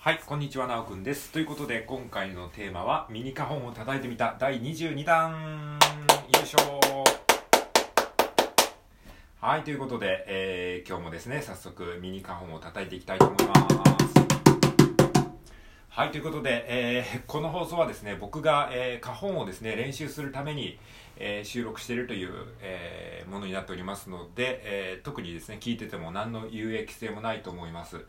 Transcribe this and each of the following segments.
はい、こんにちは、なおくんです。ということで、今回のテーマは、ミニカホンを叩いてみた第22弾よいしょはい、ということで、えー今日もですね、早速ミニカホンを叩いていきたいと思います。はい、ということで、えーこの放送はですね、僕が、えー、花本をですね、練習するために、えー収録しているという、えーものになっておりますので、えー特にですね、聞いてても何の有益性もないと思います。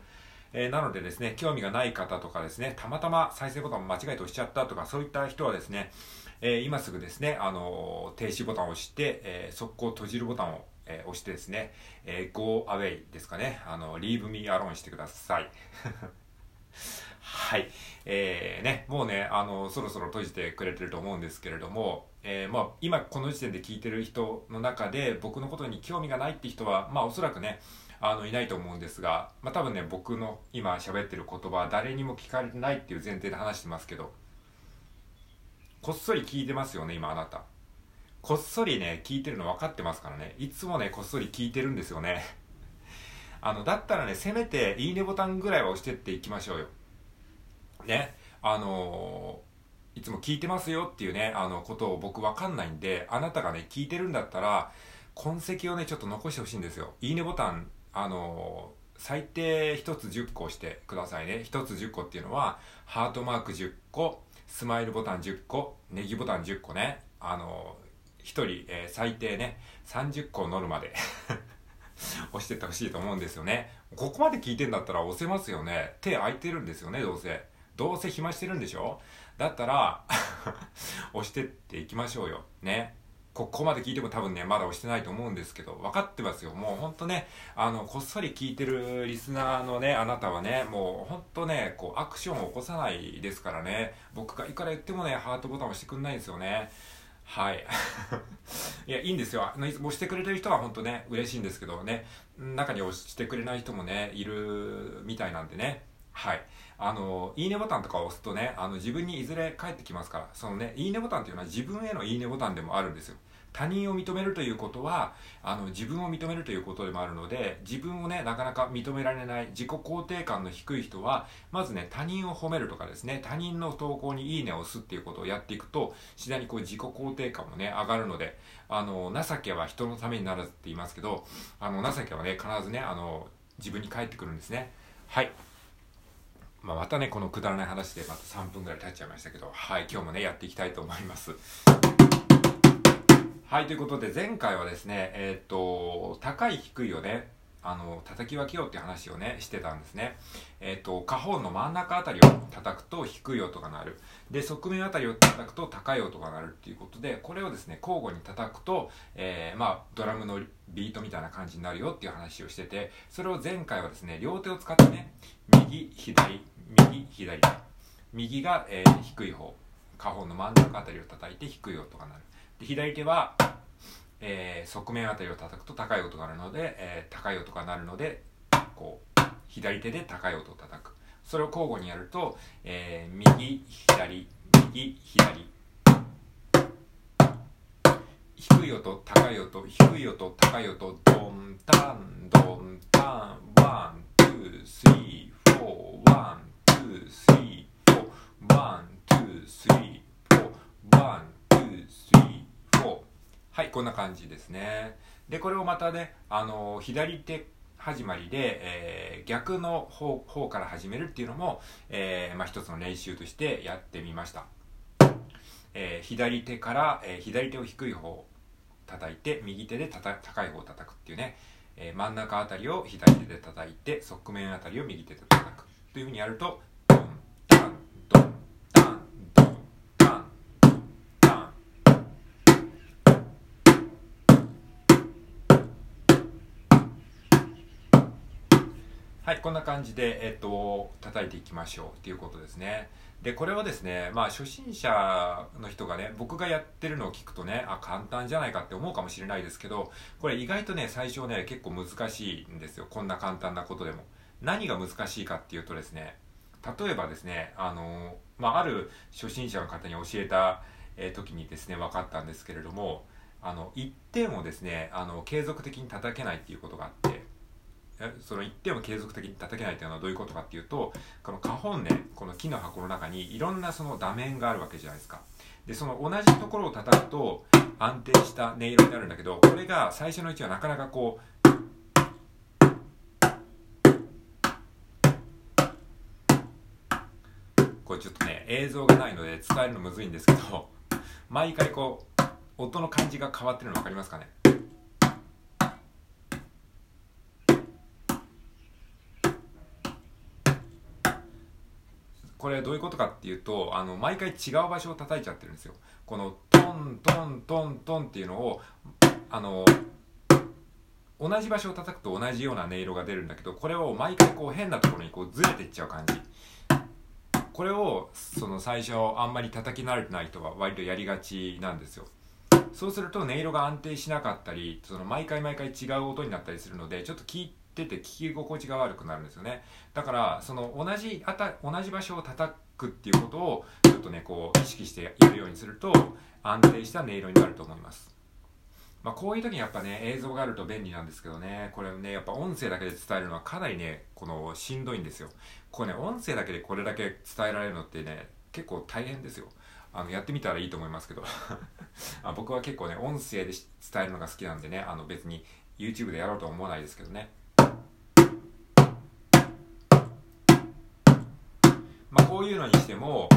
えーなのでですね、興味がない方とかですね、たまたま再生ボタンを間違えて押しちゃったとか、そういった人はですね、えー今すぐですね、あのー停止ボタンを押して、えー速攻閉じるボタンを、え押してですね、え Go away ですかね、あの、Leave me alone してください。はい。えー、ね、もうね、あの、そろそろ閉じてくれてると思うんですけれども、えーまあ、今この時点で聞いてる人の中で、僕のことに興味がないって人は、まあ、おそらくね、あの、いないと思うんですが、まあ、多分ね、僕の今喋ってる言葉は誰にも聞かれてないっていう前提で話してますけど、こっそり聞いてますよね、今あなた。こっそりね、聞いてるの分かってますからね。いつもね、こっそり聞いてるんですよね。あの、だったらね、せめて、いいねボタンぐらいは押してっていきましょうよ。ね、あのーいつも聞いてますよっていうね、あの、ことを僕わかんないんで、あなたがね、聞いてるんだったら、痕跡をね、ちょっと残してほしいんですよ。いいねボタン、あの最低1つ10個してくださいね。1つ10個っていうのは、ハートマーク10個、スマイルボタン10個、ネギボタン10個ね。あのー、1人、えー最低ね、30個乗るまで。押してってほしいと思うんですよね。ここまで聞いてんだったら押せますよね。手空いてるんですよね、どうせ。どうせ暇してるんでしょ？だったら、押してっていきましょうよ。ね。ここまで聞いても多分ね、まだ押してないと思うんですけど、分かってますよ。もうほんとね、あの、こっそり聞いてるリスナーのね、あなたはね、もうほんとね、こう、アクションを起こさないですからね、僕がいくら言ってもね、ハートボタン押してくんないんですよね。はい。いや、いいんですよ。あの押してくれてる人は本当ね、嬉しいんですけどね、中に押してくれない人もね、いるみたいなんでね。はい。あの、いいねボタンとかを押すとね、あの、自分にいずれ返ってきますから、そのね、いいねボタンっていうのは自分へのいいねボタンでもあるんですよ。他人を認めるということは、あの、自分を認めるということでもあるので、自分をね、なかなか認められない、自己肯定感の低い人は、まずね、他人を褒めるとかですね、他人の投稿にいいねを押すっていうことをやっていくと、次第にこう自己肯定感もね、上がるので、あの、情けは人のためにならずって言いますけど、あの、情けはね、必ずね、あの、自分に返ってくるんですね。はい。まあ、またね、このくだらない話でまた3分ぐらい経っちゃいましたけど、はい、今日もね、やっていきたいと思います。はい、ということで、前回はですね、えーっと、高い低いをね、あの、叩き分けようって話をね、してたんですね。えーっと、下方の真ん中あたりを叩くと低い音が鳴る。で、側面あたりを叩くと高い音が鳴るっていうことで、これをですね、交互に叩くと、えーまあ、ドラムのビートみたいな感じになるよっていう話をしてて、それを前回はですね、両手を使ってね、右、左、右、左。右が、えー低い方、下方の真ん中あたりを叩いて低い音が鳴る。で左手は、えー側面あたりを叩くと高い音が鳴るので、えー高い音が鳴るので、こう、左手で高い音を叩く。それを交互にやると、えー右、左、右、左。低い音、高い音、低い音、高い音、ドン、タン、ドン、タン、ワン、ツー、スリー、はい、こんな感じですね。で、これをまたね、あの左手始まりで、えー逆の方方から始めるっていうのも、えーまあ、一つの練習としてやってみました。えー左手から、えー左手を低い方叩いて右手でたた高い方を叩くっていうね、えー真ん中あたりを左手で叩いて側面あたりを右手で叩くというふうにやるとドンタンドンはい、こんな感じで、えっと、叩いていきましょうっていうことですね。で、これはですね、まあ、初心者の人がね、僕がやってるのを聞くとね、あ、簡単じゃないかって思うかもしれないですけど、これ意外とね、最初ね、結構難しいんですよ。こんな簡単なことでも。何が難しいかっていうとですね、例えばですね、あの、まあ、ある初心者の方に教えた、え時にですね、分かったんですけれども、あの、1点をですね、あの、継続的に叩けないっていうことがあって、その一定を継続的に叩けないというのはどういうことかっていうとこの花本ねこの木の箱の中にいろんなその打面があるわけじゃないですか。でその同じところを叩くと安定した音色になるんだけどこれが最初のうちはなかなかこうこれちょっとね映像がないので伝えるのむずいんですけど毎回こう音の感じが変わってるの分かりますかね？これどういうことかっていうとあの毎回違う場所を叩いちゃってるんですよ。このトントントントンっていうのをあの同じ場所を叩くと同じような音色が出るんだけどこれを毎回こう変なところにこうずれていっちゃう感じ。これをその最初あんまり叩き慣れてない人は割とやりがちなんですよ。そうすると音色が安定しなかったりその毎回毎回違う音になったりするのでちょっと聞いてて聞き心地が悪くなるんですよね。だからその同じあた同じ場所を叩くっていうことをちょっとねこう意識してやるようにすると安定した音色になると思います。まあ、こういう時にやっぱね映像があると便利なんですけどね。これねやっぱ音声だけで伝えるのはかなりねこのしんどいんですよ。これね音声だけでこれだけ伝えられるのってね結構大変ですよ。あのやってみたらいいと思いますけど。あ僕は結構ね音声で伝えるのが好きなんでねあの別に YouTube でやろうとは思わないですけどね。こういうのにしても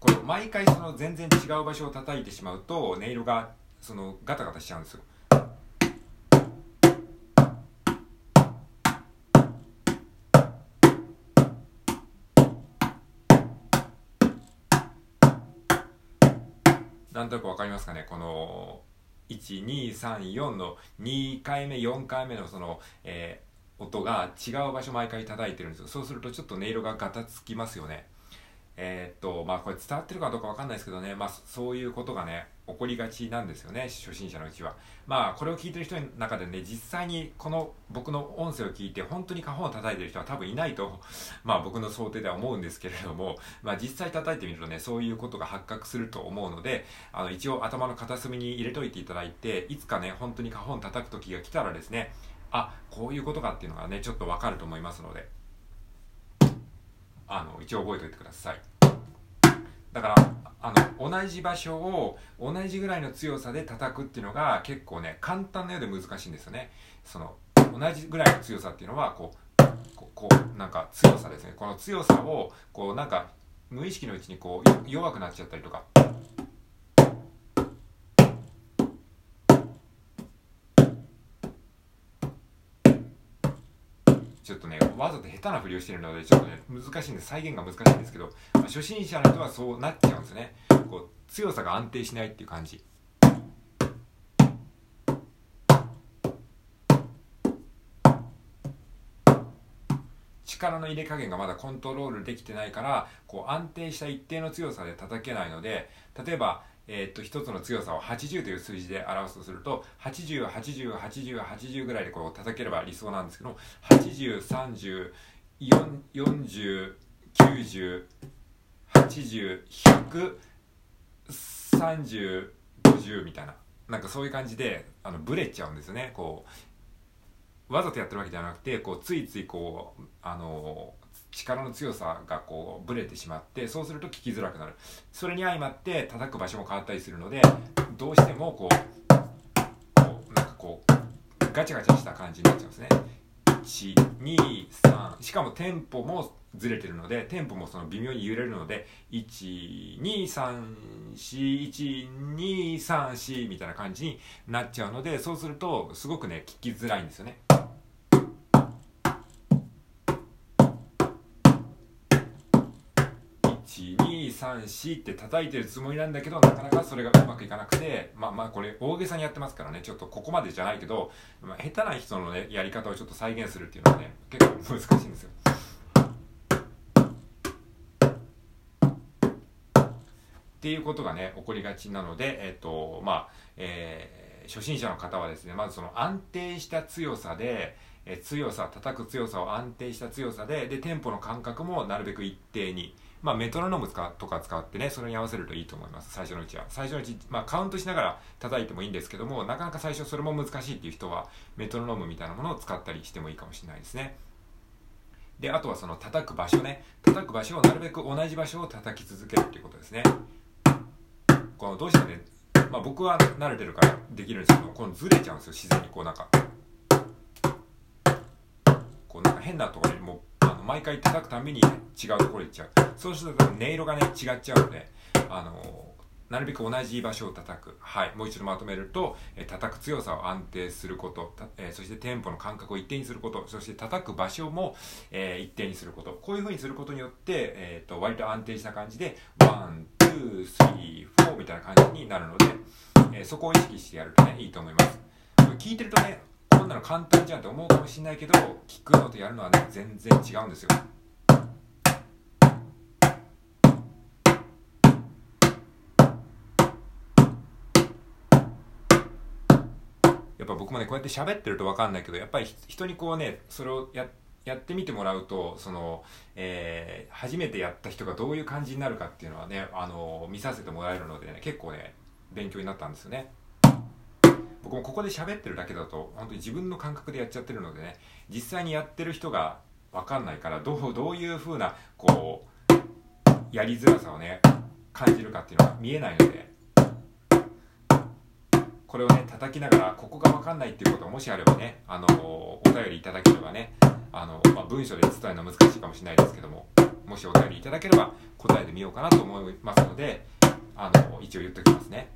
これ毎回その全然違う場所を叩いてしまうと音色がそのガタガタしちゃうんですよ。なんとなくわかりますかね？この1234の2回目4回目のその、えー、音が違う場所毎回叩いてるんですよ。そうするとちょっと音色がガタつきますよね。えー、っとまあこれ伝わってるかどうかわかんないですけどね。まあそういうことがね起こりがちなんですよね初心者のうちは。まあこれを聞いてる人の中でね実際にこの僕の音声を聞いて本当に花本を叩いてる人は多分いないとまあ僕の想定では思うんですけれどもまあ実際叩いてみるとねそういうことが発覚すると思うのであの一応頭の片隅に入れといていただいていつかね本当に花本叩く時が来たらですねあこういうことかっていうのがねちょっとわかると思いますので。あの一応覚えておいてください。だからあの同じ場所を同じぐらいの強さで叩くっていうのが結構ね簡単なようで難しいんですよね。その同じぐらいの強さっていうのはこうこうなんか強さですね。この強さをこうなんか無意識のうちにこう弱くなっちゃったりとか。ちょっとねわざと下手なふりをしているのでちょっとね難しいんで再現が難しいんですけど、まあ、初心者の人はそうなっちゃうんですね。こう強さが安定しないっていう感じ。力の入れ加減がまだコントロールできてないからこう安定した一定の強さで叩けないので例えばえー、っと一つの強さを80という数字で表すとすると80808080ぐらいでこう叩ければ理想なんですけど8040409080103050みたいななんかそういう感じであのブレちゃうんですよね。こうわざとやってるわけじゃなくてこうついついこうあの力の強さがこうブレてしまってそうすると聞きづらくなる。それに相まって叩く場所も変わったりするのでどうしてもこうこうなんかこうガチャガチャした感じになっちゃうんですね。123しかもテンポもずれてるのでテンポもその微妙に揺れるので12341234みたいな感じになっちゃうのでそうするとすごくね聞きづらいんですよね。123って叩いてるつもりなんだけどなかなかそれがうまくいかなくてまあまあこれ大げさにやってますからね。ちょっとここまでじゃないけど、まあ、下手な人のねやり方をちょっと再現するっていうのはね結構難しいんですよ。っていうことがね起こりがちなのでえっ、とまあえー、初心者の方はですねまずその安定した強さでえ強さ叩く強さを安定した強さででテンポの感覚もなるべく一定にまあ、メトロノームとか使ってね、それに合わせるといいと思います。最初のうちは。最初のうち、まあ、カウントしながら叩いてもいいんですけども、なかなか最初それも難しいっていう人は、メトロノームみたいなものを使ったりしてもいいかもしれないですね。で、あとはその叩く場所ね。叩く場所をなるべく同じ場所を叩き続けるっていうことですね。このどうしてもね、まあ、僕は慣れてるからできるんですけど、このずれちゃうんですよ、自然にこうなんか。こうなんか変なところにもう毎回叩くたびに、ね、違うところ行っちゃうそうすると音色がね違っちゃうのであのなるべく同じ場所を叩く。はい。もう一度まとめると、え叩く強さを安定すること、えー、そしてテンポの感覚を一定にすること、そして叩く場所も、え、一定にすること。こういう風にすることによって、えーと、割と安定した感じで、 one, two, three, four みたいな感じになるので、え、そこを意識してやるとね、いいと思います。これ聞いてるとね、こんなの簡単じゃんって思うかもしれないけど聞くのとやるのはね全然違うんですよやっぱ僕もねこうやって喋ってると分かんないけどやっぱり人にこうねそれをややってみてもらうとその、えー、初めてやった人がどういう感じになるかっていうのはねあの見させてもらえるのでね結構ね勉強になったんですよね。僕もここで喋ってるだけだと本当に自分の感覚でやっちゃってるのでね実際にやってる人が分かんないからどうどういう風なこうやりづらさをね感じるかっていうのが見えないのでこれをね叩きながらここが分かんないっていうことがもしあればねあのお便りいただければねあの、まあ、文章で伝えるのは難しいかもしれないですけどももしお便りいただければ答えてみようかなと思いますのであの一応言っときますね。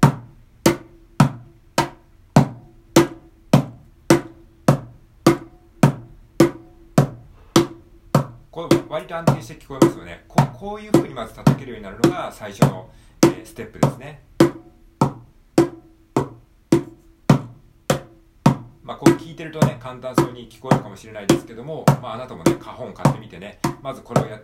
これ割と安定して聞こえますよね。ここういうふうにまず叩けるようになるのが最初の、えー、ステップですね。まあ、こう聞いてるとね簡単そうに聞こえるかもしれないですけども、まあ、あなたもね花本買ってみてねまずこれをやって